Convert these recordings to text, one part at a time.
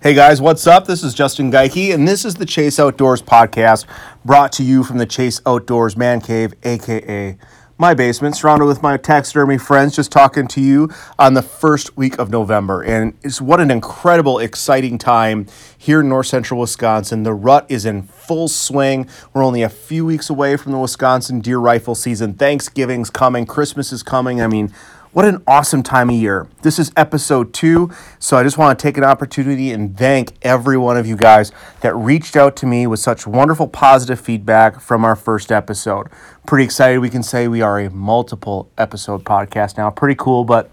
Hey guys, what's up? This is Justin Geike, and this is the Chase Outdoors podcast brought to you from the Chase Outdoors Man Cave, aka my basement, surrounded with my taxidermy friends, just talking to you on the first week of November. And it's what an incredible, exciting time here in north central Wisconsin. The rut is in full swing. We're only a few weeks away from the Wisconsin deer rifle season. Thanksgiving's coming, Christmas is coming. I mean, what an awesome time of year. This is episode two, so I just want to take an opportunity and thank every one of you guys that reached out to me with such wonderful positive feedback from our first episode. Pretty excited we can say we are a multiple episode podcast now. Pretty cool, but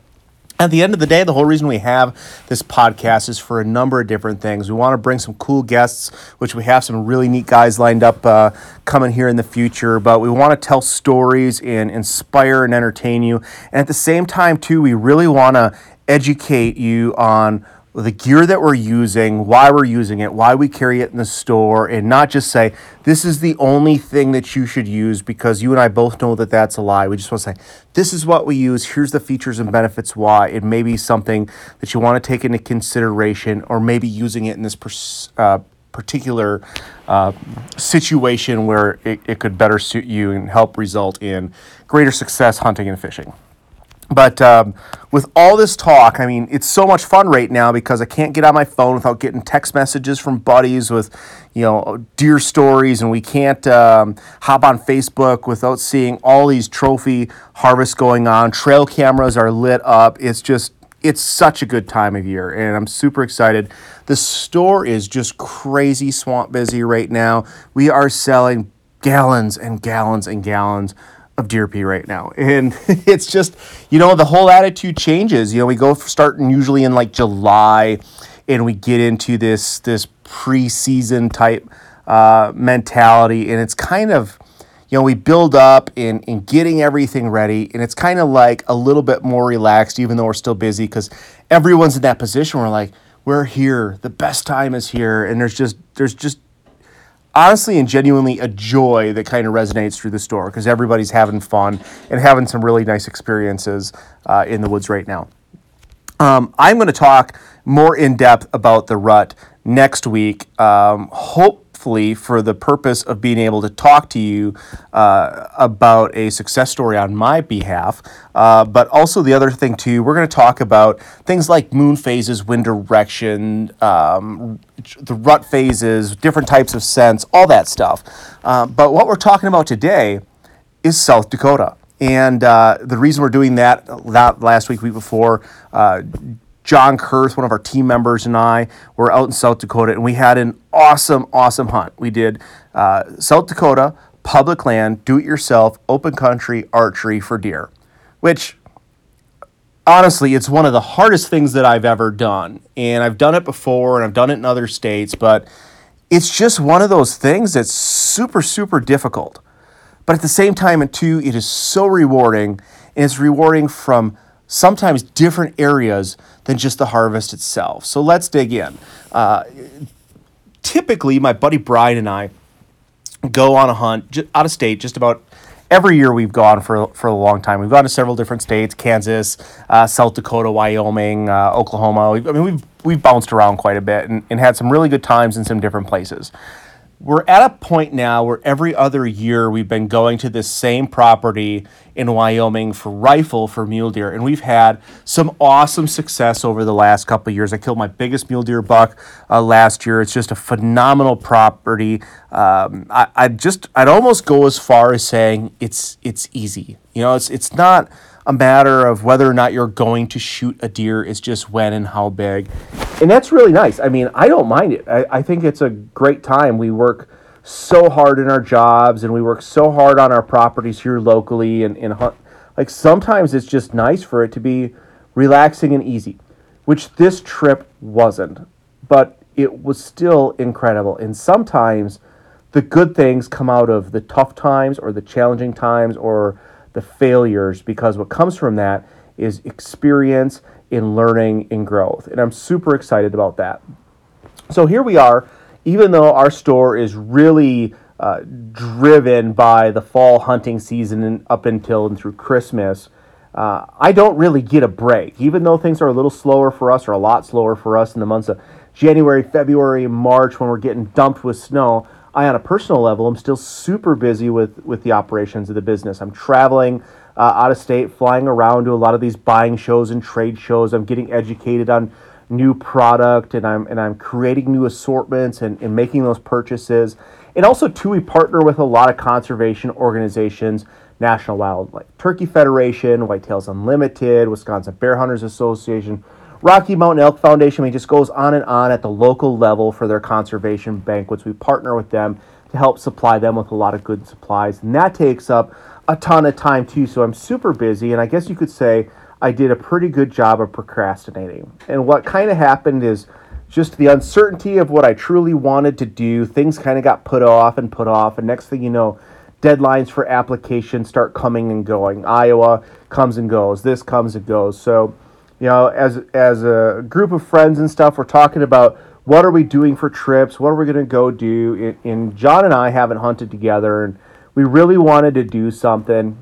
at the end of the day, the whole reason we have this podcast is for a number of different things. We want to bring some cool guests, which we have some really neat guys lined up uh, coming here in the future. But we want to tell stories and inspire and entertain you. And at the same time, too, we really want to educate you on the gear that we're using, why we're using it, why we carry it in the store, and not just say, this is the only thing that you should use because you and I both know that that's a lie. We just want to say, this is what we use, here's the features and benefits why. It may be something that you want to take into consideration, or maybe using it in this pers- uh, particular uh, situation where it, it could better suit you and help result in greater success hunting and fishing. But um, with all this talk, I mean, it's so much fun right now because I can't get on my phone without getting text messages from buddies with, you know, deer stories, and we can't um, hop on Facebook without seeing all these trophy harvests going on. Trail cameras are lit up. It's just, it's such a good time of year, and I'm super excited. The store is just crazy swamp busy right now. We are selling gallons and gallons and gallons of pee right now. And it's just, you know, the whole attitude changes. You know, we go starting usually in like July and we get into this this preseason type uh, mentality and it's kind of you know we build up in in getting everything ready and it's kind of like a little bit more relaxed even though we're still busy because everyone's in that position where like we're here the best time is here and there's just there's just honestly and genuinely a joy that kind of resonates through the store because everybody's having fun and having some really nice experiences uh, in the woods right now. Um, I'm going to talk more in depth about the rut next week. Um, hope for the purpose of being able to talk to you uh, about a success story on my behalf. Uh, but also, the other thing, too, we're going to talk about things like moon phases, wind direction, um, the rut phases, different types of scents, all that stuff. Uh, but what we're talking about today is South Dakota. And uh, the reason we're doing that, that last week, week before, uh, John Kurth, one of our team members, and I were out in South Dakota, and we had an awesome, awesome hunt. We did uh, South Dakota, public land, do it yourself, open country archery for deer, which honestly, it's one of the hardest things that I've ever done. And I've done it before and I've done it in other states, but it's just one of those things that's super, super difficult. But at the same time, and two, it is so rewarding, and it's rewarding from sometimes different areas than just the harvest itself. So let's dig in. Uh, typically, my buddy Brian and I go on a hunt out of state just about every year we've gone for, for a long time. We've gone to several different states Kansas, uh, South Dakota, Wyoming, uh, Oklahoma. I mean, we've, we've bounced around quite a bit and, and had some really good times in some different places we're at a point now where every other year we've been going to this same property in Wyoming for rifle for mule deer, and we've had some awesome success over the last couple years. I killed my biggest mule deer buck uh, last year. It's just a phenomenal property. Um, I, I just I'd almost go as far as saying it's it's easy. You know, it's it's not a matter of whether or not you're going to shoot a deer. It's just when and how big. And that's really nice. I mean, I don't mind it. I, I think it's a great time. We work so hard in our jobs and we work so hard on our properties here locally and, and hunt. Like sometimes it's just nice for it to be relaxing and easy, which this trip wasn't. But it was still incredible. And sometimes the good things come out of the tough times or the challenging times or the failures because what comes from that is experience in learning and growth. And I'm super excited about that. So here we are, even though our store is really uh, driven by the fall hunting season and up until and through Christmas. Uh, I don't really get a break, even though things are a little slower for us, or a lot slower for us in the months of January, February, March when we're getting dumped with snow, I, on a personal level, am still super busy with, with the operations of the business. I'm traveling uh, out of state, flying around to a lot of these buying shows and trade shows. I'm getting educated on new product and I'm, and I'm creating new assortments and, and making those purchases. And also, too, we partner with a lot of conservation organizations National Wildlife Turkey Federation, Whitetails Unlimited, Wisconsin Bear Hunters Association, Rocky Mountain Elk Foundation. I mean, just goes on and on at the local level for their conservation banquets. We partner with them to help supply them with a lot of good supplies, and that takes up a ton of time too. So I'm super busy, and I guess you could say I did a pretty good job of procrastinating. And what kind of happened is just the uncertainty of what I truly wanted to do. Things kind of got put off and put off, and next thing you know deadlines for applications start coming and going. Iowa comes and goes. This comes and goes. So, you know, as as a group of friends and stuff, we're talking about what are we doing for trips? What are we going to go do? And John and I haven't hunted together, and we really wanted to do something,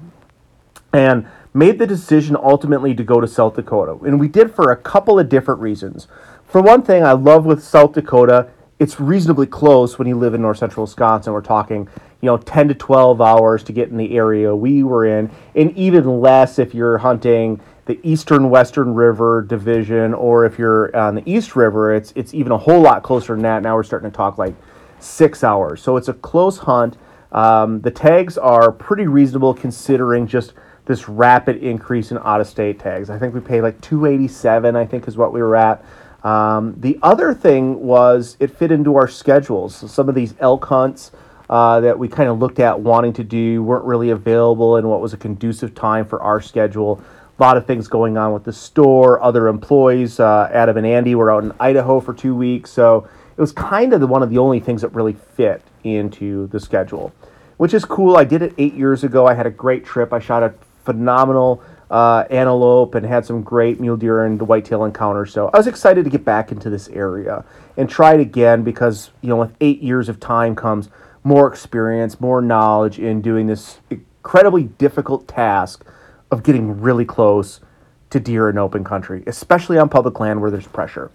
and made the decision ultimately to go to South Dakota. And we did for a couple of different reasons. For one thing, I love with South Dakota it's reasonably close when you live in north central Wisconsin. We're talking, you know, 10 to 12 hours to get in the area we were in, and even less if you're hunting the eastern western river division or if you're on the east river it's it's even a whole lot closer than that. Now we're starting to talk like six hours. So it's a close hunt. Um, the tags are pretty reasonable considering just this rapid increase in out of state tags. I think we paid like 287 i think is what we were at. Um, the other thing was it fit into our schedules. So some of these elk hunts uh, that we kind of looked at wanting to do weren't really available in what was a conducive time for our schedule. A lot of things going on with the store, other employees. Uh, Adam and Andy were out in Idaho for two weeks, so it was kind of the, one of the only things that really fit into the schedule, which is cool. I did it eight years ago. I had a great trip. I shot a phenomenal uh, antelope and had some great mule deer and the whitetail encounter. So I was excited to get back into this area and try it again because, you know, with eight years of time comes more experience, more knowledge in doing this incredibly difficult task of getting really close to deer in open country, especially on public land where there's pressure.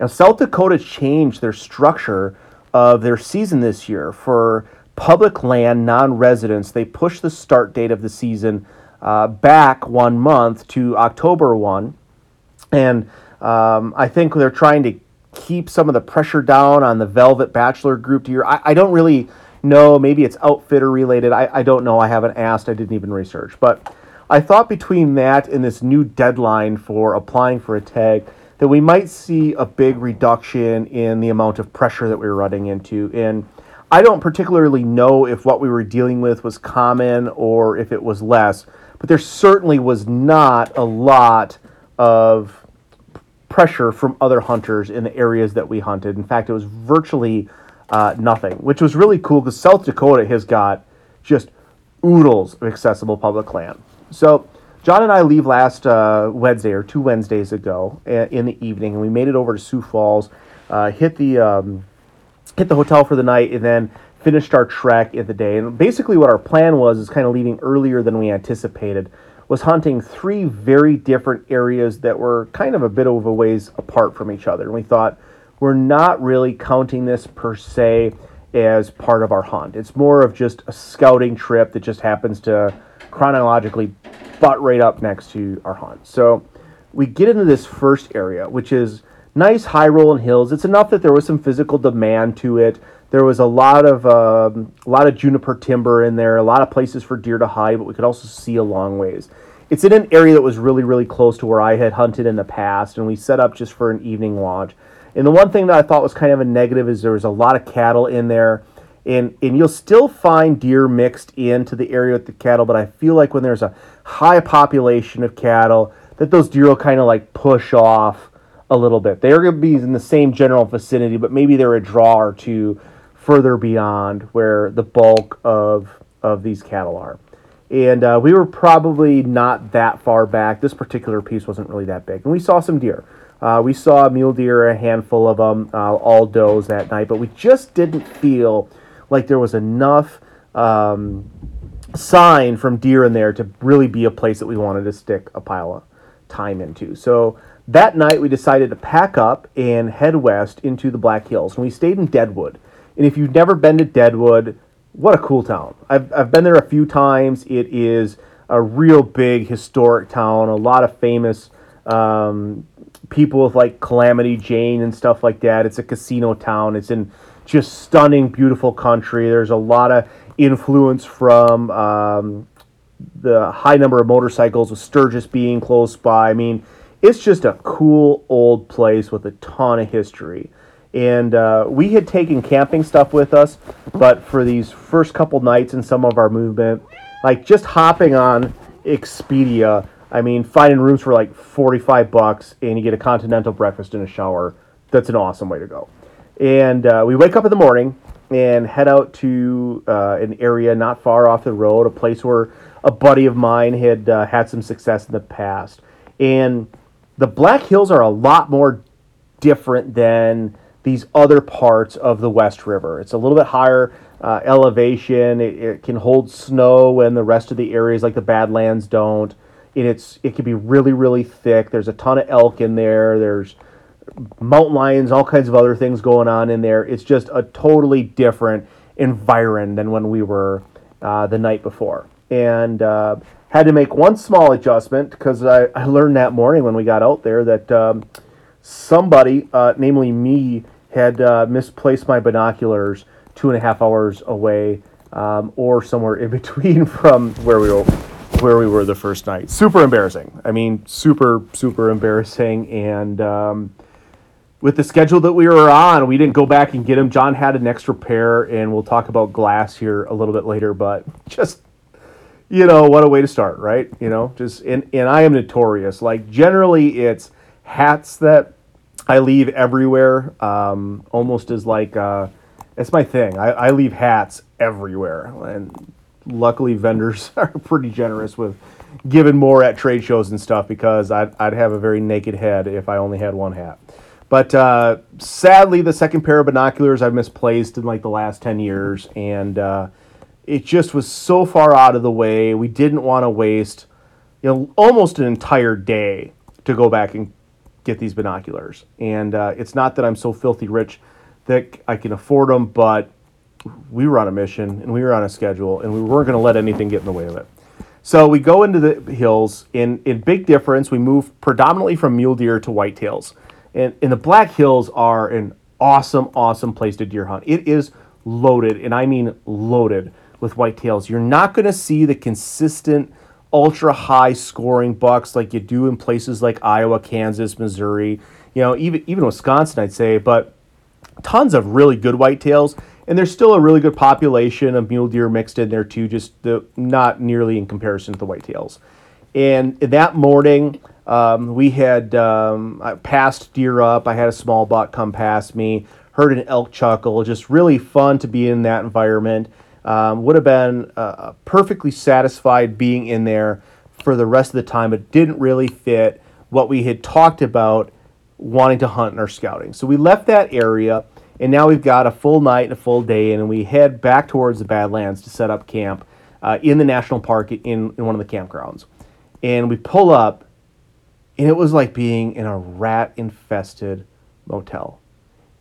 Now, South Dakota changed their structure of their season this year. For public land non residents, they pushed the start date of the season uh, back one month to October 1. And um, I think they're trying to keep some of the pressure down on the Velvet Bachelor group deer. I, I don't really know. Maybe it's outfitter related. I, I don't know. I haven't asked. I didn't even research. But I thought between that and this new deadline for applying for a tag that we might see a big reduction in the amount of pressure that we were running into. And I don't particularly know if what we were dealing with was common or if it was less but there certainly was not a lot of pressure from other hunters in the areas that we hunted. In fact, it was virtually uh, nothing, which was really cool because South Dakota has got just oodles of accessible public land. So John and I leave last uh, Wednesday or two Wednesdays ago uh, in the evening, and we made it over to Sioux Falls, uh, hit the um, hit the hotel for the night, and then finished our trek in the day. And basically, what our plan was is kind of leaving earlier than we anticipated. Was hunting three very different areas that were kind of a bit of a ways apart from each other. And we thought we're not really counting this per se as part of our hunt. It's more of just a scouting trip that just happens to chronologically butt right up next to our hunt. So we get into this first area, which is nice high rolling hills. It's enough that there was some physical demand to it. There was a lot of um, a lot of juniper timber in there, a lot of places for deer to hide, but we could also see a long ways. It's in an area that was really really close to where I had hunted in the past, and we set up just for an evening watch. And the one thing that I thought was kind of a negative is there was a lot of cattle in there. And, and you'll still find deer mixed into the area with the cattle, but I feel like when there's a high population of cattle, that those deer will kind of like push off a little bit. They're going to be in the same general vicinity, but maybe they're a draw or two further beyond where the bulk of of these cattle are. And uh, we were probably not that far back. This particular piece wasn't really that big. And we saw some deer. Uh, we saw mule deer, a handful of them, uh, all does that night, but we just didn't feel like there was enough um, sign from deer in there to really be a place that we wanted to stick a pile of time into. So that night we decided to pack up and head west into the Black Hills. And we stayed in Deadwood. And if you've never been to Deadwood, what a cool town. I've, I've been there a few times. It is a real big historic town, a lot of famous um, people with like Calamity Jane and stuff like that. It's a casino town. It's in just stunning, beautiful country. There's a lot of influence from um, the high number of motorcycles with Sturgis being close by. I mean, it's just a cool old place with a ton of history. And uh, we had taken camping stuff with us, but for these first couple nights in some of our movement, like just hopping on Expedia, I mean, finding rooms for like 45 bucks and you get a continental breakfast and a shower. That's an awesome way to go. And uh, we wake up in the morning and head out to uh, an area not far off the road, a place where a buddy of mine had uh, had some success in the past. And the Black Hills are a lot more different than these other parts of the West River. It's a little bit higher uh, elevation. It, it, can hold snow when the rest of the areas like the Badlands don't. And it's it can be really really thick. There's a ton of elk in there. There's mountain lions, all kinds of other things going on in there. It's just a totally different environment than when we were uh, the night before. And uh, had to make one small adjustment because I, I learned that morning when we got out there that um, somebody, uh, namely me, had uh, misplaced my binoculars two and a half hours away um, or somewhere in between from where we were where we were the first night. Super embarrassing. I mean, super super embarrassing. And um, with the schedule that we were on, we didn't go back and get him. John had an extra pair, and we'll talk about glass here a little bit later. But just you know, what a way to start, right? You know, just and and I am notorious. Like generally, it's hats that I leave everywhere. Um, almost as like uh, it's my thing. I, I leave hats everywhere, and luckily vendors are pretty generous with giving more at trade shows and stuff because I'd, I'd have a very naked head if I only had one hat. But uh, sadly, the second pair of binoculars I've misplaced in like the last 10 years, and uh, it just was so far out of the way. We didn't want to waste, you know, almost an entire day to go back and get these binoculars. And uh, it's not that I'm so filthy rich that I can afford them, but we were on a mission and we were on a schedule, and we weren't going to let anything get in the way of it. So we go into the hills. In in big difference, we move predominantly from mule deer to whitetails, and and the Black Hills are an awesome, awesome place to deer hunt. It is loaded, and I mean loaded with whitetails. You're not going to see the consistent ultra high scoring bucks like you do in places like Iowa, Kansas, Missouri, you know, even even Wisconsin, I'd say, but tons of really good whitetails. And there's still a really good population of mule deer mixed in there too, just the, not nearly in comparison to the whitetails. And that morning, um, we had um, passed deer up. I had a small buck come past me, heard an elk chuckle. Just really fun to be in that environment. Um, would have been uh, perfectly satisfied being in there for the rest of the time, but didn't really fit what we had talked about wanting to hunt in our scouting. So we left that area, and now we've got a full night and a full day, and we head back towards the Badlands to set up camp uh, in the national park in, in one of the campgrounds. And we pull up, and it was like being in a rat infested motel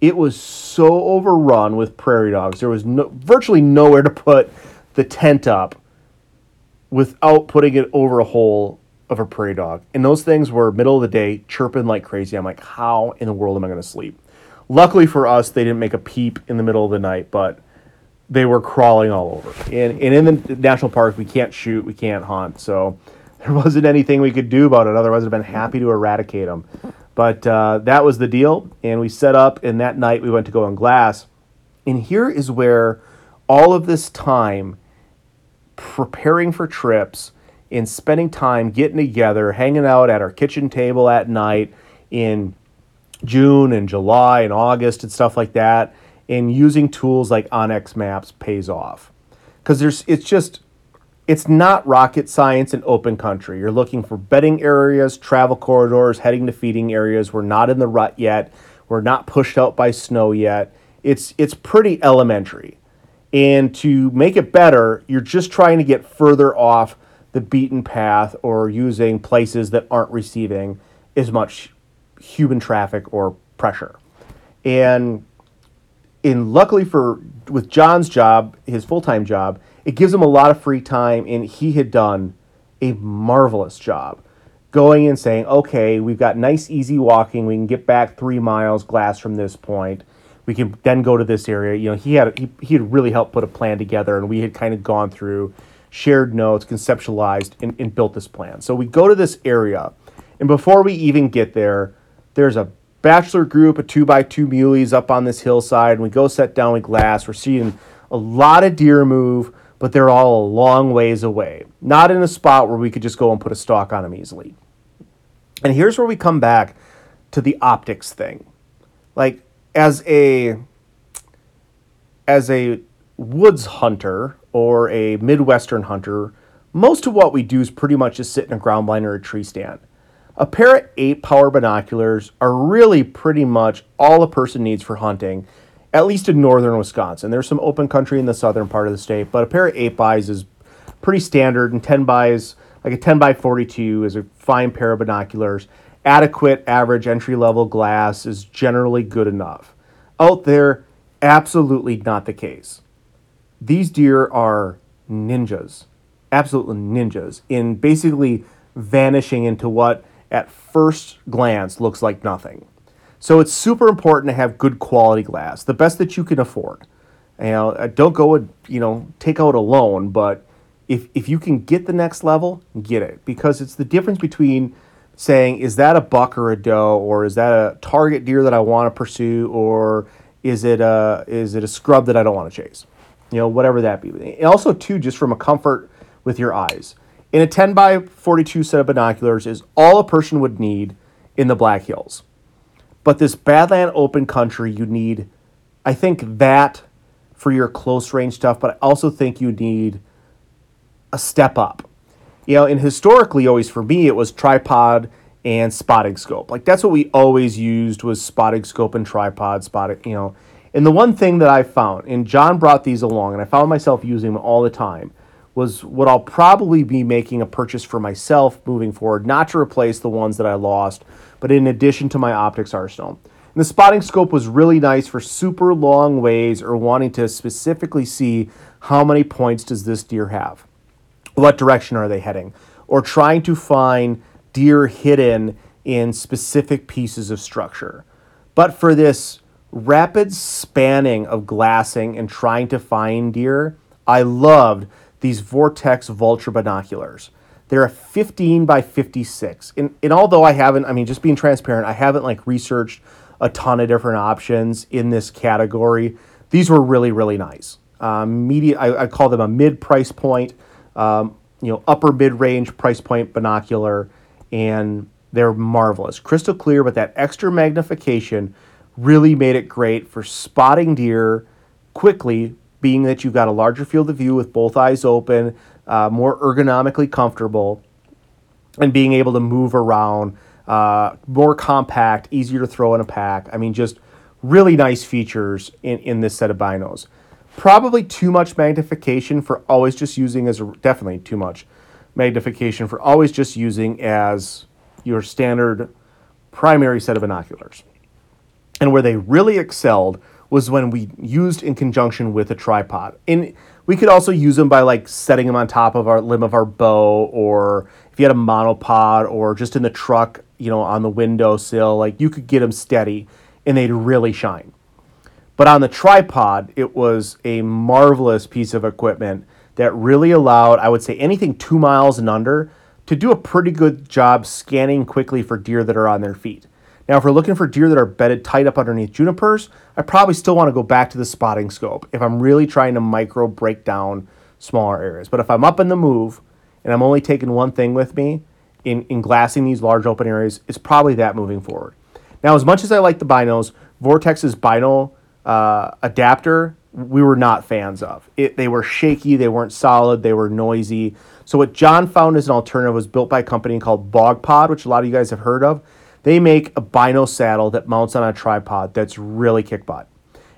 it was so overrun with prairie dogs. There was no, virtually nowhere to put the tent up without putting it over a hole of a prairie dog. And those things were middle of the day chirping like crazy. I'm like, how in the world am I going to sleep? Luckily for us, they didn't make a peep in the middle of the night, but they were crawling all over. And, and in the national park, we can't shoot, we can't hunt. So there wasn't anything we could do about it. Otherwise, I'd have been happy to eradicate them. But uh, that was the deal, and we set up, and that night we went to go on glass. And here is where all of this time preparing for trips and spending time getting together, hanging out at our kitchen table at night in June and July and August and stuff like that, and using tools like onX Maps pays off. Because there's it's just it's not rocket science in open country. You're looking for bedding areas, travel corridors, heading to feeding areas. We're not in the rut yet. We're not pushed out by snow yet. It's it's pretty elementary. And to make it better, you're just trying to get further off the beaten path or using places that aren't receiving as much human traffic or pressure. And in luckily for with John's job, his full time job, it gives him a lot of free time, and he had done a marvelous job going and saying, okay, we've got nice, easy walking. We can get back three miles glass from this point. We can then go to this area. You know, he had he, he had really helped put a plan together, and we had kind of gone through, shared notes, conceptualized, and, and built this plan. So we go to this area, and before we even get there, there's a bachelor group of two by two muleys up on this hillside, and we go set down with glass. We're seeing a lot of deer move, but they're all a long ways away. Not in a spot where we could just go and put a stalk on them easily. And here's where we come back to the optics thing. Like as a as a woods hunter or a midwestern hunter, most of what we do is pretty much just sit in a ground blind or a tree stand. A pair of eight power binoculars are really pretty much all a person needs for hunting, at least in northern Wisconsin. There's some open country in the southern part of the state, but a pair of eight bys is pretty standard, and 10 bys, like a 10 by 42, is a fine pair of binoculars. Adequate average entry level glass is generally good enough. Out there, absolutely not the case. These deer are ninjas, absolutely ninjas, in basically vanishing into what at first glance looks like nothing. So it's super important to have good quality glass, the best that you can afford. You know, uh, don't go and you know take out a loan, but if if you can get the next level, get it because it's the difference between saying is that a buck or a doe or is that a target deer that I want to pursue or is it a is it a scrub that I don't want to chase? You know, whatever that be. And also too, just from a comfort with your eyes in a 10 by 42 set of binoculars is all a person would need in the Black Hills. But this Badland open country, you need, I think, that for your close range stuff, but I also think you need a step up. You know, and historically, always for me, it was tripod and spotting scope. Like that's what we always used was spotting scope and tripod, spotting, you know. And the one thing that I found, and John brought these along, and I found myself using them all the time, was what I'll probably be making a purchase for myself moving forward, not to replace the ones that I lost, but in addition to my optics arsenal. And the spotting scope was really nice for super long ways or wanting to specifically see how many points does this deer have? What direction are they heading? Or trying to find deer hidden in specific pieces of structure. But for this rapid spanning of glassing and trying to find deer, I loved these Vortex Vulture binoculars. They're a 15 by 56. And, and although I haven't, I mean, just being transparent, I haven't like researched a ton of different options in this category. These were really, really nice. Um, media, I, I, call them a mid price point, um, you know, upper mid range price point binocular, and they're marvelous. Crystal clear, but that extra magnification really made it great for spotting deer quickly being that you've got a larger field of view with both eyes open, uh, more ergonomically comfortable, and being able to move around, uh, more compact, easier to throw in a pack. I mean, just really nice features in, in this set of binos. Probably too much magnification for always just using as definitely too much magnification for always just using as your standard primary set of binoculars. And where they really excelled was when we used in conjunction with a tripod. And we could also use them by like setting them on top of our limb of our bow, or if you had a monopod, or just in the truck, you know, on the windowsill, like you could get them steady and they'd really shine. But on the tripod, it was a marvelous piece of equipment that really allowed, I would say, anything two miles and under to do a pretty good job scanning quickly for deer that are on their feet. Now, if we're looking for deer that are bedded tight up underneath junipers, I probably still want to go back to the spotting scope if I'm really trying to micro break down smaller areas. But if I'm up in the move and I'm only taking one thing with me in, in glassing these large open areas, it's probably that moving forward. Now, as much as I like the binos, Vortex's bino uh, adapter, we were not fans of. It, they were shaky, they weren't solid, they were noisy. So, what John found as an alternative was built by a company called BogPod, which a lot of you guys have heard of. They make a bino saddle that mounts on a tripod that's really kick butt.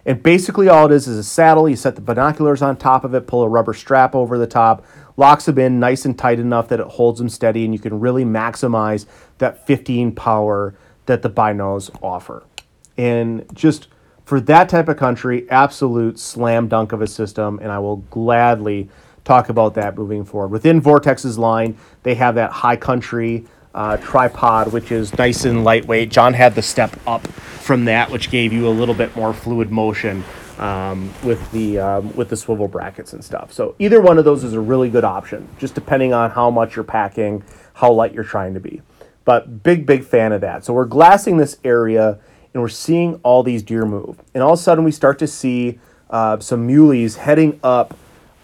And basically, all it is is a saddle. You set the binoculars on top of it, pull a rubber strap over the top, locks them in nice and tight enough that it holds them steady, and you can really maximize that 15 power that the binos offer. And just for that type of country, absolute slam dunk of a system, and I will gladly talk about that moving forward. Within Vortex's line, they have that high country uh, tripod, which is nice and lightweight. John had the step up from that, which gave you a little bit more fluid motion um, with the um, with the swivel brackets and stuff. So either one of those is a really good option, just depending on how much you're packing, how light you're trying to be. But big, big fan of that. So we're glassing this area and we're seeing all these deer move. And all of a sudden, we start to see uh, some muleys heading up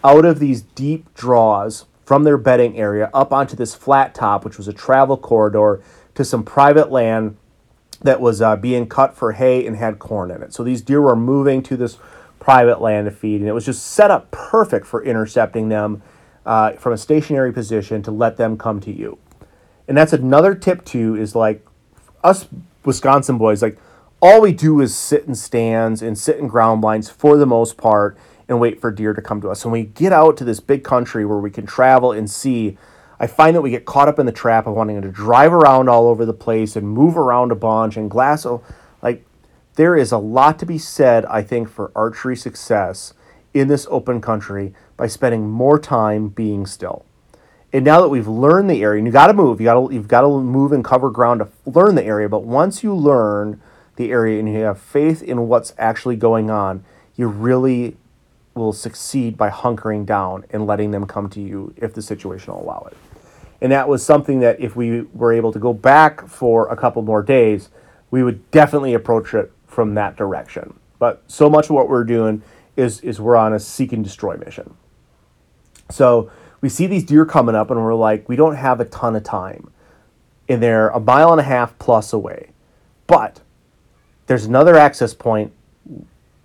out of these deep draws from their bedding area up onto this flat top, which was a travel corridor to some private land that was uh, being cut for hay and had corn in it. So these deer were moving to this private land to feed, and it was just set up perfect for intercepting them uh, from a stationary position to let them come to you. And that's another tip too. Is like us Wisconsin boys, like all we do is sit in stands and sit in ground blinds for the most part and wait for deer to come to us. When we get out to this big country where we can travel and see, I find that we get caught up in the trap of wanting to drive around all over the place and move around a bunch and glass. Like, there is a lot to be said, I think, for archery success in this open country by spending more time being still. And now that we've learned the area, and you got to move, you got to you've got to move and cover ground to learn the area. But once you learn the area and you have faith in what's actually going on, you really will succeed by hunkering down and letting them come to you if the situation will allow it. And that was something that if we were able to go back for a couple more days, we would definitely approach it from that direction. But so much of what we're doing is is we're on a seek and destroy mission. So we see these deer coming up and we're like, we don't have a ton of time. And they're a mile and a half plus away. But there's another access point.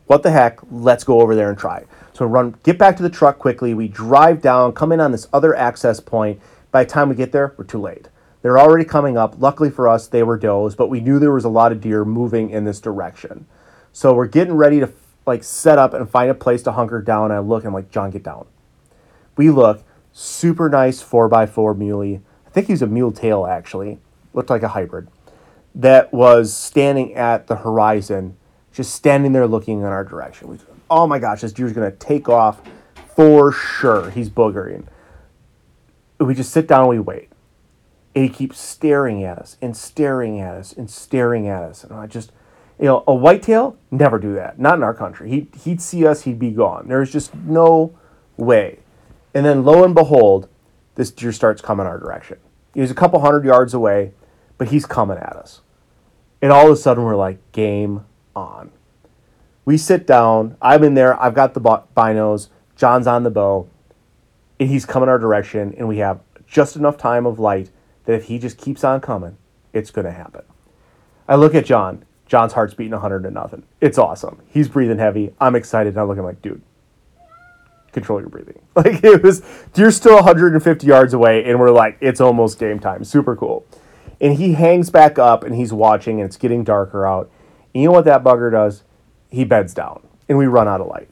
What the heck? Let's go over there and try. So run, get back to the truck quickly. We drive down, come in on this other access point. By the time we get there, we're too late. They're already coming up. Luckily for us, they were does, but we knew there was a lot of deer moving in this direction. So we're getting ready to like set up and find a place to hunker down. I look, and I'm like, John, get down. We look, super nice 4x4 muley. I think he's a mule tail actually. Looked like a hybrid that was standing at the horizon, just standing there looking in our direction. We, oh my gosh, this deer's gonna take off for sure. He's boogering. We just sit down and we wait. And he keeps staring at us and staring at us and staring at us. And I just, you know, a whitetail, never do that. Not in our country. He'd, he'd see us, he'd be gone. There's just no way. And then lo and behold, this deer starts coming our direction. He's a couple hundred yards away but he's coming at us. And all of a sudden, we're like, game on. We sit down. I'm in there. I've got the binos. John's on the bow. And he's coming our direction. And we have just enough time of light that if he just keeps on coming, it's going to happen. I look at John. John's heart's beating 100 to nothing. It's awesome. He's breathing heavy. I'm excited. And I look at him like, dude, control your breathing. Like it was, you're still 150 yards away, and we're like, it's almost game time. Super cool. And he hangs back up and he's watching and it's getting darker out. And you know what that bugger does? He beds down and we run out of light.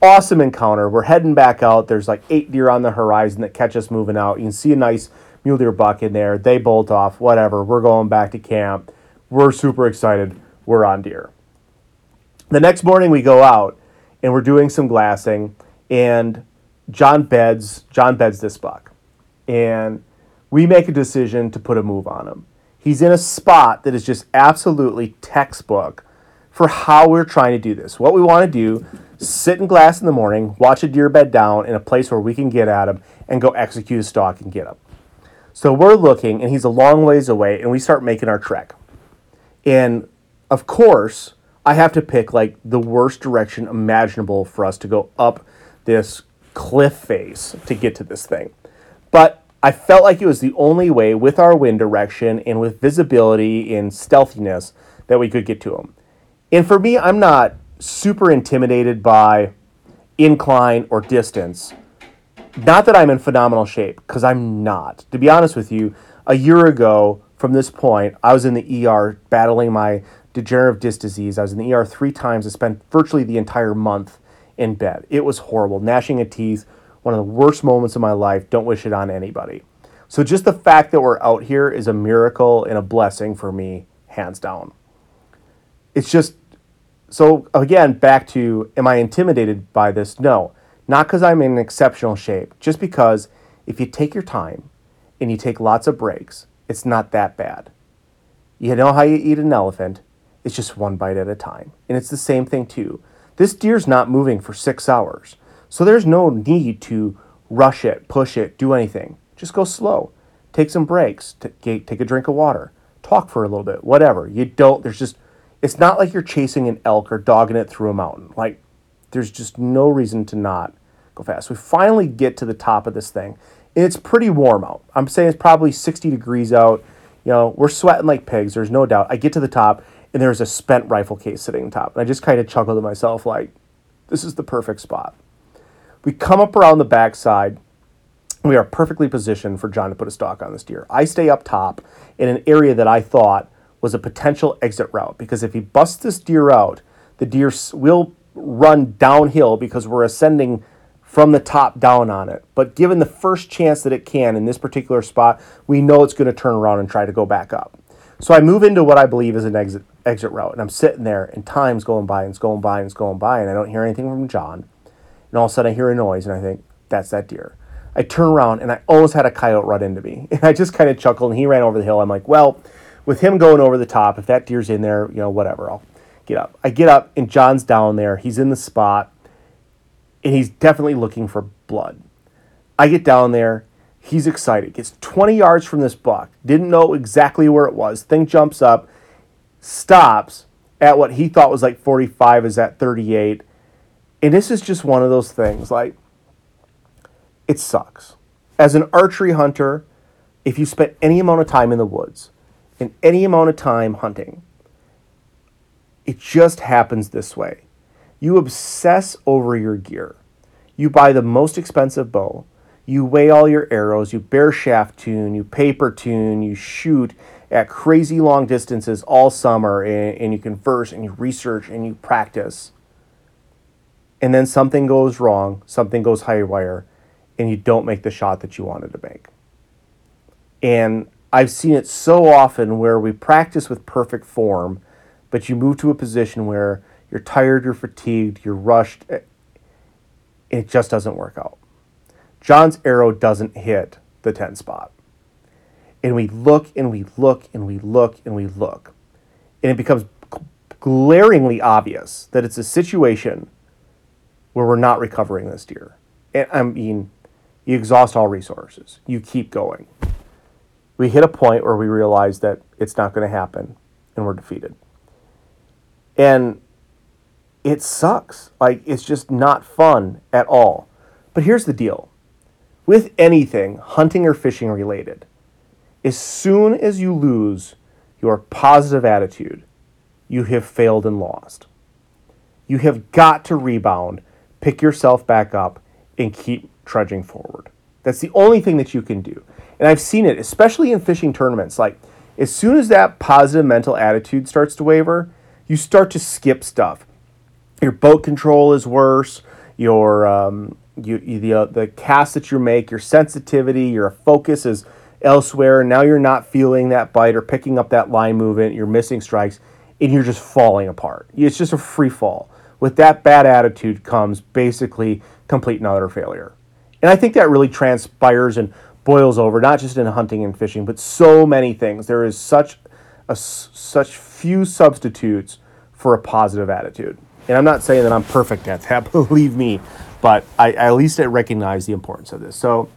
Awesome encounter. We're heading back out. There's like eight deer on the horizon that catch us moving out. You can see a nice mule deer buck in there. They bolt off, whatever. We're going back to camp. We're super excited. We're on deer. The next morning we go out and we're doing some glassing and John beds John beds this buck. And we make a decision to put a move on him. He's in a spot that is just absolutely textbook for how we're trying to do this. What we want to do, sit in glass in the morning, watch a deer bed down in a place where we can get at him and go execute a stalk and get him. So we're looking and he's a long ways away and we start making our trek. And of course, I have to pick like the worst direction imaginable for us to go up this cliff face to get to this thing. But I felt like it was the only way with our wind direction and with visibility and stealthiness that we could get to him. And for me, I'm not super intimidated by incline or distance. Not that I'm in phenomenal shape, because I'm not. To be honest with you, a year ago from this point, I was in the ER battling my degenerative disc disease. I was in the ER three times. I spent virtually the entire month in bed. It was horrible, gnashing of teeth, one of the worst moments of my life. Don't wish it on anybody. So just the fact that we're out here is a miracle and a blessing for me, hands down. It's just so again back to am I intimidated by this? No, not because I'm in exceptional shape. Just because if you take your time and you take lots of breaks, it's not that bad. You know how you eat an elephant? It's just one bite at a time, and it's the same thing too. This deer's not moving for six hours, so there's no need to rush it, push it, do anything. Just go slow. Take some breaks. Take, take a drink of water. Talk for a little bit. Whatever. You don't, there's just, it's not like you're chasing an elk or dogging it through a mountain. Like, there's just no reason to not go fast. We finally get to the top of this thing. And it's pretty warm out. I'm saying it's probably 60 degrees out. You know, we're sweating like pigs, there's no doubt. I get to the top, and there's a spent rifle case sitting on top. And I just kind of chuckled to myself, like, this is the perfect spot. We come up around the backside. We are perfectly positioned for John to put a stalk on this deer. I stay up top in an area that I thought was a potential exit route because if he busts this deer out, the deer will run downhill because we're ascending from the top down on it. But given the first chance that it can in this particular spot, we know it's going to turn around and try to go back up. So I move into what I believe is an exit exit route, and I'm sitting there, and time's going by, and it's going by, and it's going by, and I don't hear anything from John. And all of a sudden, I hear a noise, and I think, that's that deer. I turn around, and I almost had a coyote run into me. And I just kind of chuckled, and he ran over the hill. I'm like, well, with him going over the top, if that deer's in there, you know, whatever, I'll get up. I get up, and John's down there. He's in the spot, and he's definitely looking for blood. I get down there. He's excited. Gets 20 yards from this buck. Didn't know exactly where it was. Thing jumps up, stops at what he thought was like 45, is at 38 and this is just one of those things like it sucks. As an archery hunter, if you spent any amount of time in the woods and any amount of time hunting, it just happens this way. You obsess over your gear. You buy the most expensive bow. You weigh all your arrows. You bare shaft tune. You paper tune. You shoot at crazy long distances all summer and, and you converse and you research and you practice and then something goes wrong, something goes haywire, and you don't make the shot that you wanted to make. And I've seen it so often where we practice with perfect form, but you move to a position where you're tired, you're fatigued, you're rushed, eh, it just doesn't work out. John's arrow doesn't hit the 10 spot. And we look and we look and we look and we look. And it becomes glaringly obvious that it's a situation where we're not recovering this deer. And I mean, you exhaust all resources. You keep going. We hit a point where we realize that it's not going to happen and we're defeated. And it sucks. Like, it's just not fun at all. But here's the deal with anything, hunting or fishing related, as soon as you lose your positive attitude, you have failed and lost. You have got to rebound pick yourself back up and keep trudging forward. That's the only thing that you can do. And I've seen it, especially in fishing tournaments. Like, as soon as that positive mental attitude starts to waver, you start to skip stuff. Your boat control is worse. Your um, you, you the uh, the cast that you make, your sensitivity, your focus is elsewhere. Now you're not feeling that bite or picking up that line movement. You're missing strikes, and you're just falling apart. It's just a free fall with that bad attitude comes basically complete and utter failure. And I think that really transpires and boils over, not just in hunting and fishing, but so many things. There is such a, such few substitutes for a positive attitude. And I'm not saying that I'm perfect at that, believe me, but I, at least I recognize the importance of this. So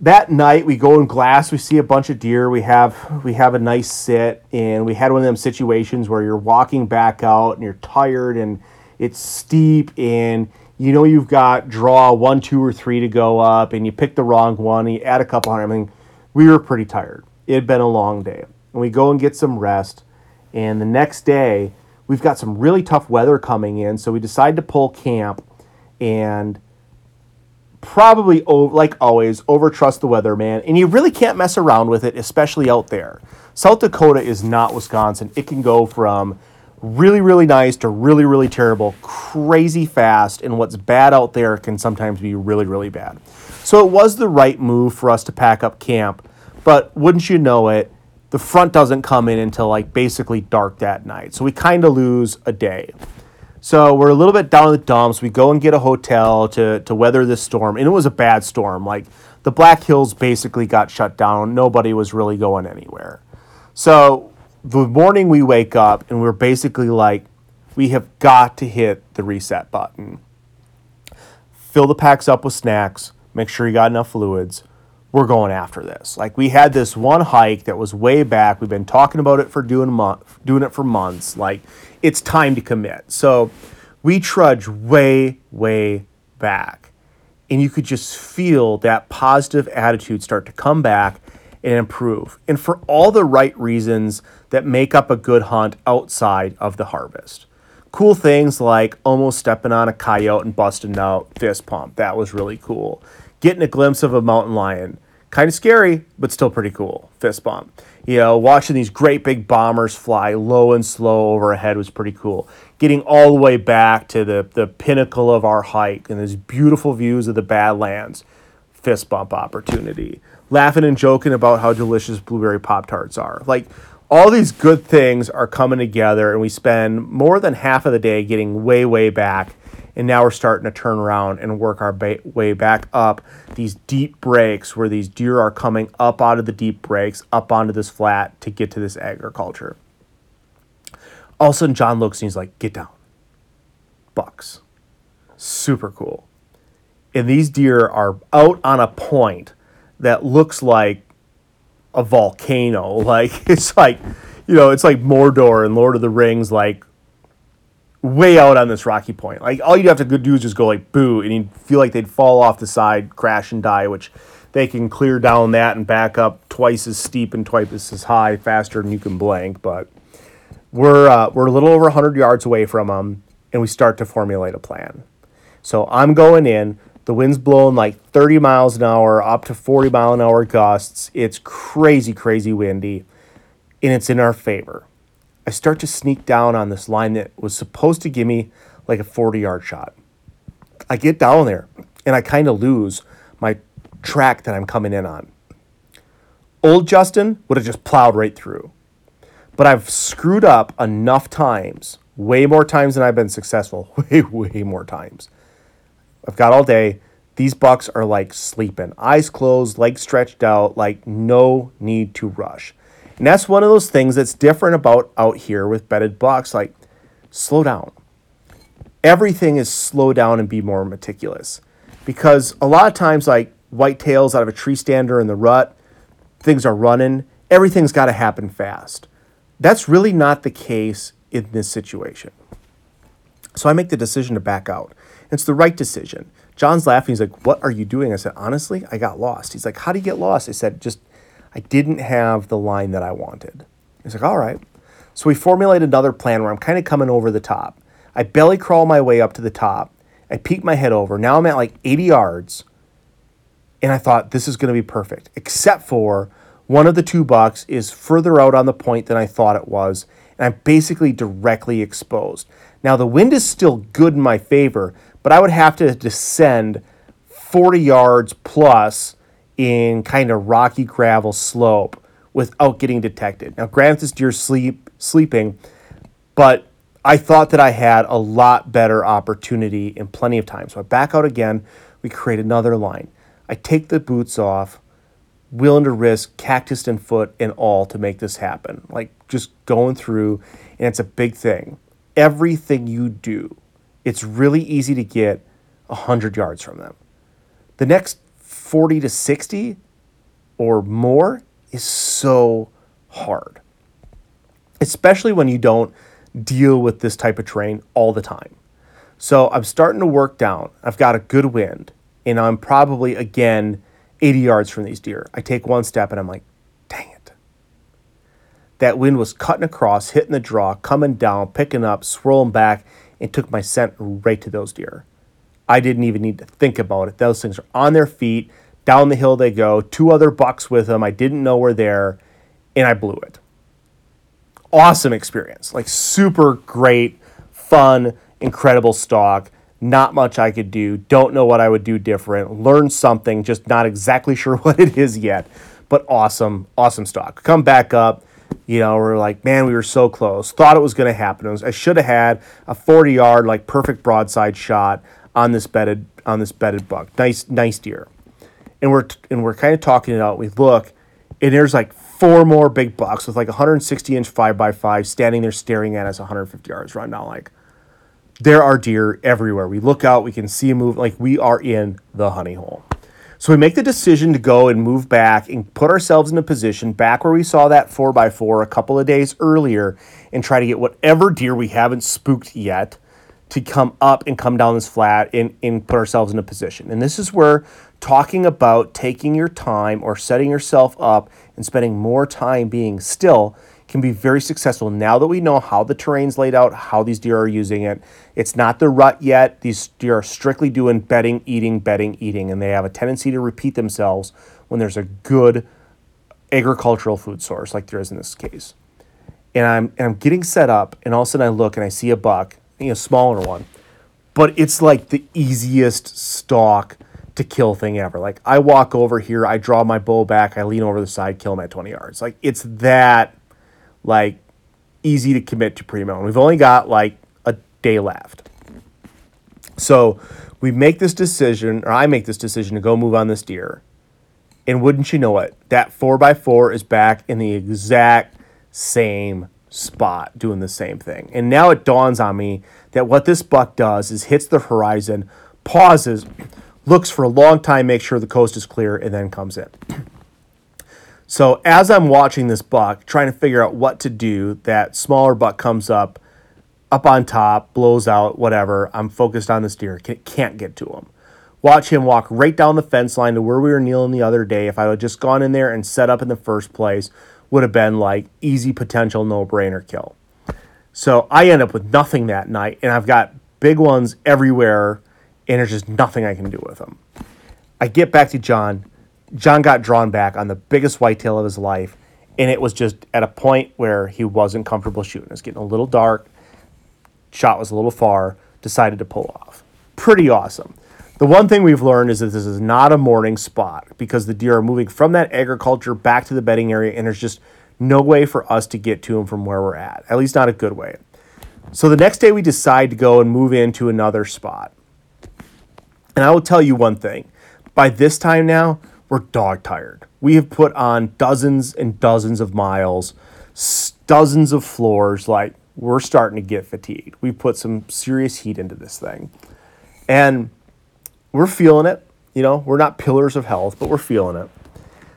that night we go in glass we see a bunch of deer we have we have a nice sit and we had one of them situations where you're walking back out and you're tired and it's steep and you know you've got draw one two or three to go up and you pick the wrong one and you add a couple hundred. I mean we were pretty tired. It had been a long day. And we go and get some rest and the next day we've got some really tough weather coming in so we decide to pull camp and probably like always over trust the weatherman. And you really can't mess around with it especially out there. South dakota is not wisconsin. It can go from really really nice to really really terrible crazy fast and what's bad out there can sometimes be really really bad so it was the right move for us to pack up camp but wouldn't you know it the front doesn't come in until like basically dark that night. So we kind of lose a day. So we're a little bit down in the dumps. We go and get a hotel to, to weather this storm. And it was a bad storm. Like the Black Hills basically got shut down. Nobody was really going anywhere. So the morning we wake up and we're basically like, we have got to hit the reset button. Fill the packs up with snacks. Make sure you got enough fluids we're going after this. Like we had this one hike that was way back. We've been talking about it for doing month, doing it for months. Like it's time to commit. So we trudge way, way back. And you could just feel that positive attitude start to come back and improve. And for all the right reasons that make up a good hunt outside of the harvest. Cool things like almost stepping on a coyote and busting out fist pump. That was really cool getting a glimpse of a mountain lion. Kind of scary, but still pretty cool. Fist bump. You know, watching these great big bombers fly low and slow overhead was pretty cool. Getting all the way back to the, the pinnacle of our hike and these beautiful views of the Badlands. Fist bump opportunity. Laughing and joking about how delicious blueberry Pop Tarts are. Like, all these good things are coming together, and we spend more than half of the day getting way, way back and now we're starting to turn around and work our ba- way back up these deep breaks where these deer are coming up out of the deep breaks up onto this flat to get to this agriculture. All of a sudden john looks and he's like get down. Bucks. Super cool. And these deer are out on a point that looks like a volcano like it's like you know it's like mordor and lord of the rings like way out on this rocky point. Like all you have to do is just go like boo, and you feel like they'd fall off the side, crash and die. Which they can clear down that and back up twice as steep and twice as high faster than you can blank. But we're uh, we're a little over 100 yards away from them, and we start to formulate a plan. So I'm going in. The wind's blowing like 30 miles an hour, up to 40 mile an hour gusts. It's crazy, crazy windy, and it's in our favor. I start to sneak down on this line that was supposed to give me like a 40 yard shot. I get down there and I kind of lose my track that I'm coming in on. Old Justin would have just plowed right through. But I've screwed up enough times, way more times than I've been successful, way, way more times. I've got all day. These bucks are like sleeping, eyes closed, legs stretched out, like no need to rush. And that's one of those things that's different about out here with bedded bucks. Like, slow down. Everything is slow down and be more meticulous. Because a lot of times, like whitetails out of a tree stander in the rut, things are running, everything's got to happen fast. That's really not the case in this situation. So I make the decision to back out. It's the right decision. John's laughing. He's like, What are you doing? I said, Honestly, I got lost. He's like, How do you get lost? I said, Just I didn't have the line that I wanted. He's like, all right. So we formulate another plan where I'm kind of coming over the top. I belly crawl my way up to the top. I peek my head over. Now I'm at like 80 yards. And I thought this is going to be perfect, except for one of the two bucks is further out on the point than I thought it was. And I'm basically directly exposed. Now the wind is still good in my favor, but I would have to descend 40 yards plus in kind of rocky gravel slope without getting detected. Now, granted, this deer sleep sleeping, but I thought that I had a lot better opportunity in plenty of time. So I back out again. We create another line. I take the boots off, willing to risk cactus and foot and all to make this happen. Like just going through, and it's a big thing. Everything you do, it's really easy to get 100 yards from them. The next 40 to 60 or more is so hard, especially when you don't deal with this type of terrain all the time. So I'm starting to work down. I've got a good wind, and I'm probably again 80 yards from these deer. I take one step and I'm like. That wind was cutting across, hitting the draw, coming down, picking up, swirling back, and took my scent right to those deer. I didn't even need to think about it. Those things are on their feet. Down the hill they go. Two other bucks with them. I didn't know were there, and I blew it. Awesome experience. Like super great, fun, incredible stalk. Not much I could do. Don't know what I would do different. Learn something, just not exactly sure what it is yet. but awesome, awesome stalk. Come back up. You know, we're like, man, we were so close. Thought it was going to happen. Was, I should have had a 40 yard, like perfect broadside shot on this bedded on this bedded buck. Nice, nice deer. And we're and we're kind of talking it out. We look, and there's like four more big bucks with like 160 inch five by five standing there staring at us 150 yards right now. Like, there are deer everywhere. We look out, we can see a move. Like we are in the honey hole. So we make the decision to go and move back and put ourselves in a position back where we saw that 4x4 a couple of days earlier and try to get whatever deer we haven't spooked yet to come up and come down this flat and, and put ourselves in a position. And this is where talking about taking your time or setting yourself up and spending more time being still can be very successful now that we know how the terrain's laid out, how these deer are using it. It's not the rut yet. These deer are strictly doing bedding, eating, bedding, eating, and they have a tendency to repeat themselves when there's a good agricultural food source like there is in this case. And I'm and I'm getting set up, and all of a sudden I look and I see a buck, you know, smaller one, but it's like the easiest stalk to kill thing ever. Like I walk over here, I draw my bow back, I lean over the side, kill him at 20 yards. Like it's that like easy to commit to primo. And we've only got like a day left. So we make this decision, or I make this decision to go move on this deer. And wouldn't you know it, that 4x4 is back in the exact same spot doing the same thing. And now it dawns on me that what this buck does is hits the horizon, pauses, looks for a long time, makes sure the coast is clear, and then comes in. So as I'm watching this buck, trying to figure out what to do, that smaller buck comes up, up on top, blows out, whatever. I'm focused on this deer, can't get to him. Watch him walk right down the fence line to where we were kneeling the other day. If I had just gone in there and set up in the first place, would have been like easy potential no brainer kill. So I end up with nothing that night, and I've got big ones everywhere, and there's just nothing I can do with them. I get back to John. John got drawn back on the biggest whitetail of his life, and it was just at a point where he wasn't comfortable shooting. It was getting a little dark, shot was a little far, decided to pull off. Pretty awesome. The one thing we've learned is that this is not a morning spot because the deer are moving from that agriculture back to the bedding area, and there's just no way for us to get to them from where we're at, at least not a good way. So the next day we decide to go and move into another spot. And I will tell you one thing. By this time now, we're dog tired. We have put on dozens and dozens of miles, dozens of floors. Like we're starting to get fatigued. We put some serious heat into this thing, and we're feeling it. You know, we're not pillars of health, but we're feeling it.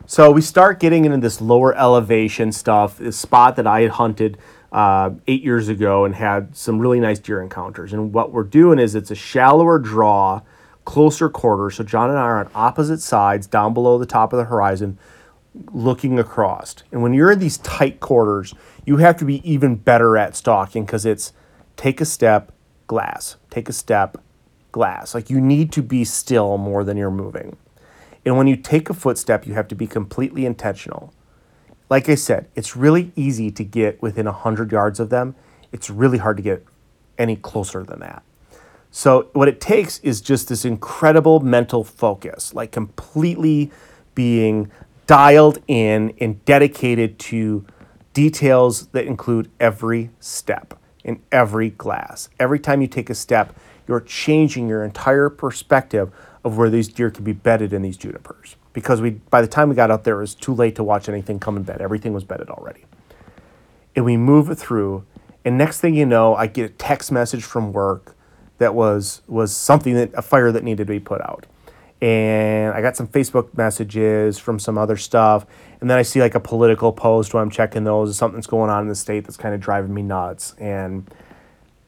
So we start getting into this lower elevation stuff. This spot that I had hunted uh, eight years ago and had some really nice deer encounters. And what we're doing is it's a shallower draw closer quarters. So John and I are on opposite sides down below the top of the horizon looking across. And when you're in these tight quarters, you have to be even better at stalking because it's take a step, glass, take a step, glass. Like you need to be still more than you're moving. And when you take a footstep, you have to be completely intentional. Like I said, it's really easy to get within 100 yards of them. It's really hard to get any closer than that. So, what it takes is just this incredible mental focus, like completely being dialed in and dedicated to details that include every step in every glass. Every time you take a step, you're changing your entire perspective of where these deer could be bedded in these junipers. Because we, by the time we got out there, it was too late to watch anything come in bed. Everything was bedded already. And we move it through, and next thing you know, I get a text message from work that was was something that a fire that needed to be put out. And I got some Facebook messages from some other stuff, and then I see like a political post where I'm checking those. Something's going on in the state that's kind of driving me nuts. And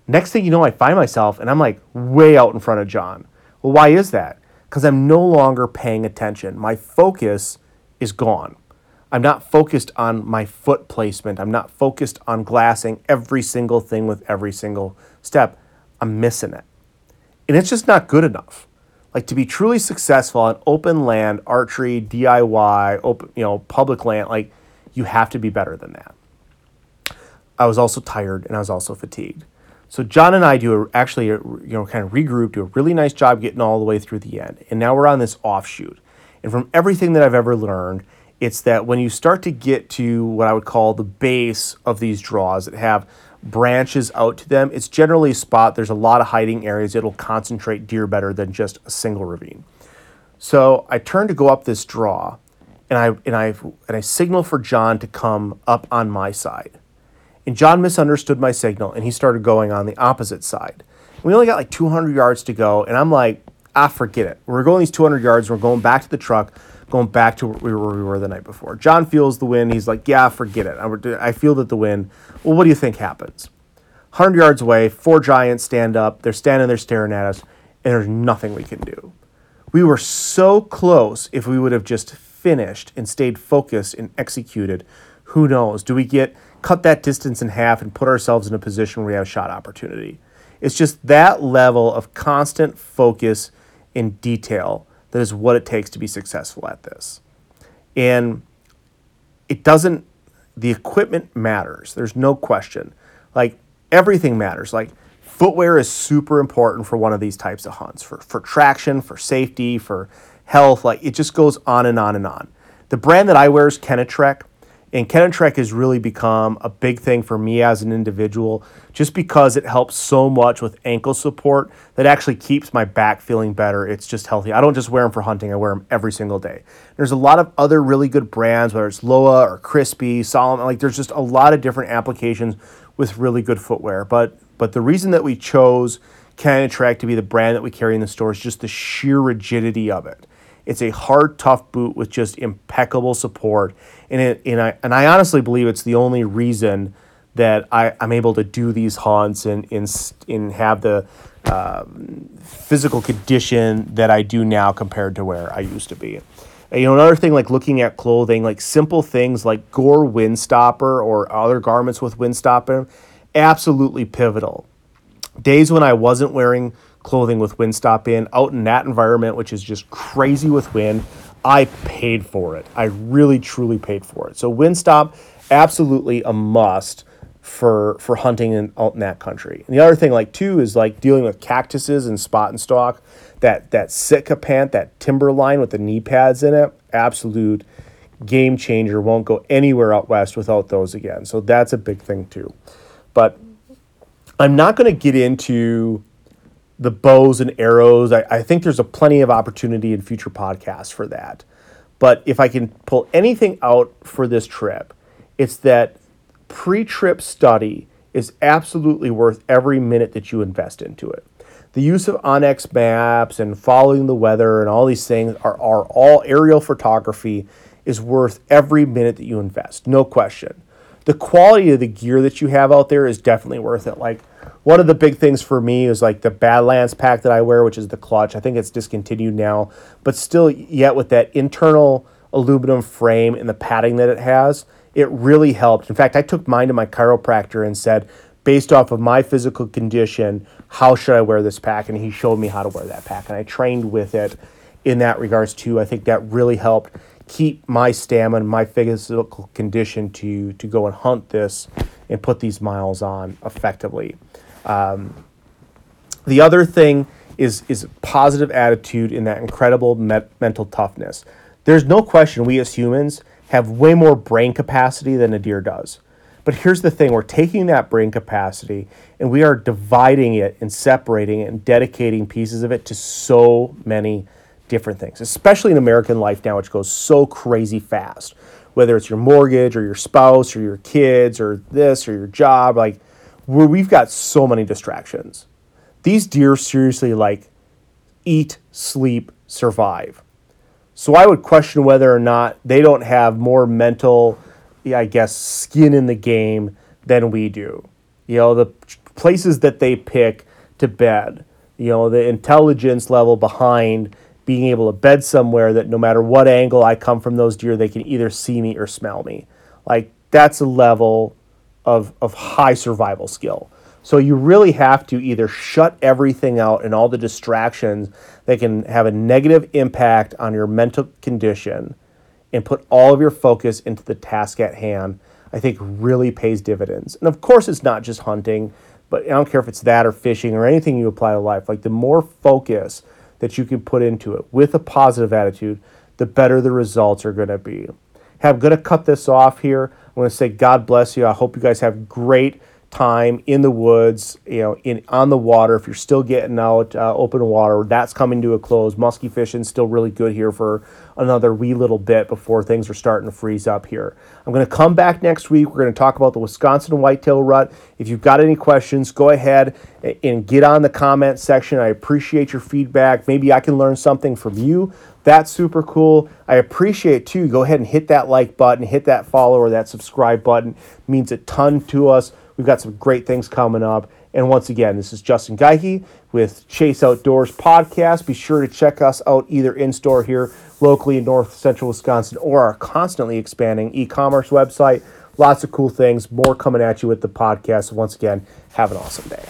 next thing you know, I find myself, and I'm like way out in front of John. Well, why is that? Because I'm no longer paying attention. My focus is gone. I'm not focused on my foot placement. I'm not focused on glassing every single thing with every single step. I'm missing it. And it's just not good enough. Like to be truly successful on open land, archery, DIY, open, you know, public land, like you have to be better than that. I was also tired and I was also fatigued. So John and I do a, actually, a, you know, kind of regroup, do a really nice job getting all the way through the end. And now we're on this offshoot. And from everything that I've ever learned, It's that when you start to get to what I would call the base of these draws that have branches out to them, it's generally a spot, there's a lot of hiding areas. It'll concentrate deer better than just a single ravine. So I turn to go up this draw and I, and I, and I signal for John to come up on my side. And John misunderstood my signal and he started going on the opposite side. We only got like 200 yards to go, and I'm like, ah, forget it. We're going these 200 yards. We're going back to the truck, going back to where we were the night before. John feels the wind. He's like, yeah, forget it. I feel that the wind. Well, what do you think happens? 100 yards away, four giants stand up. They're standing there staring at us, and there's nothing we can do. We were so close if we would have just finished and stayed focused and executed. Who knows? Do we get cut that distance in half and put ourselves in a position where we have a shot opportunity? It's just that level of constant focus in detail that is what it takes to be successful at this. And it doesn't, the equipment matters. There's no question. Like everything matters. Like footwear is super important for one of these types of hunts for, for traction, for safety, for health. Like it just goes on and on and on. The brand that I wear is Kenetrek. And Kenetrek has really become a big thing for me as an individual just because it helps so much with ankle support that actually keeps my back feeling better. It's just healthy. I don't just wear them for hunting, I wear them every single day. There's a lot of other really good brands, whether it's Lowa or Crispi, Salomon, like there's just a lot of different applications with really good footwear. But but the reason that we chose Kenetrek to be the brand that we carry in the store is just the sheer rigidity of it. It's a hard, tough boot with just impeccable support. And, it, and, I, and I honestly believe it's the only reason that I, I'm able to do these hunts and, and, and have the um, physical condition that I do now compared to where I used to be. You know, another thing like looking at clothing, like simple things like Gore Windstopper or other garments with windstopper, absolutely pivotal. Days when I wasn't wearing clothing with Windstop in out in that environment, which is just crazy with wind. I paid for it. I really truly paid for it. So Windstop, absolutely a must for for hunting in out in that country. And the other thing, like too, is like dealing with cactuses and spot and stalk. That that Sitka pant, that timberline with the knee pads in it, absolute game changer. Won't go anywhere out west without those again. So that's a big thing too. But I'm not going to get into the bows and arrows. I, I think there's a plenty of opportunity in future podcasts for that. But if I can pull anything out for this trip, it's that pre-trip study is absolutely worth every minute that you invest into it. The use of onX maps and following the weather and all these things are, are all aerial photography is worth every minute that you invest, no question. The quality of the gear that you have out there is definitely worth it. Like one of the big things for me is like the Badlands pack that I wear, which is the clutch. I think it's discontinued now, but still, yet with that internal aluminum frame and the padding that it has, it really helped. In fact, I took mine to my chiropractor and said, based off of my physical condition, how should I wear this pack? And he showed me how to wear that pack, and I trained with it in that regards too. I think that really helped keep my stamina, my physical condition to to go and hunt this and put these miles on effectively. Um, the other thing is is positive attitude in that incredible met- mental toughness. There's no question we as humans have way more brain capacity than a deer does. But here's the thing we're taking that brain capacity and we are dividing it and separating it and dedicating pieces of it to so many different things, especially in American life now, which goes so crazy fast. Whether it's your mortgage or your spouse or your kids or this or your job, like where we've got so many distractions. These deer seriously like eat, sleep, survive. So I would question whether or not they don't have more mental, I guess, skin in the game than we do. You know, the places that they pick to bed, you know, the intelligence level behind being able to bed somewhere that no matter what angle I come from those deer, they can either see me or smell me. Like that's a level of, of high survival skill. So you really have to either shut everything out and all the distractions that can have a negative impact on your mental condition and put all of your focus into the task at hand, I think really pays dividends. And of course, it's not just hunting, but I don't care if it's that or fishing or anything you apply to life. Like the more focus that you can put into it with a positive attitude, the better the results are going to be. I'm going to cut this off here. I'm going to say God bless you. I hope you guys have great time in the woods, you know, in on the water. If you're still getting out uh, open water, that's coming to a close. Musky fishing still really good here for another wee little bit before things are starting to freeze up here. I'm going to come back next week. We're going to talk about the Wisconsin whitetail rut. If you've got any questions, go ahead and get on the comment section. I appreciate your feedback. Maybe I can learn something from you. That's super cool. I appreciate it too. Go ahead and hit that like button, hit that follow or that subscribe button. It means a ton to us. We've got some great things coming up. And once again, this is Justin Geike with Chase Outdoors Podcast. Be sure to check us out either in store here locally in north central Wisconsin or our constantly expanding e commerce website. Lots of cool things, more coming at you with the podcast. Once again, have an awesome day.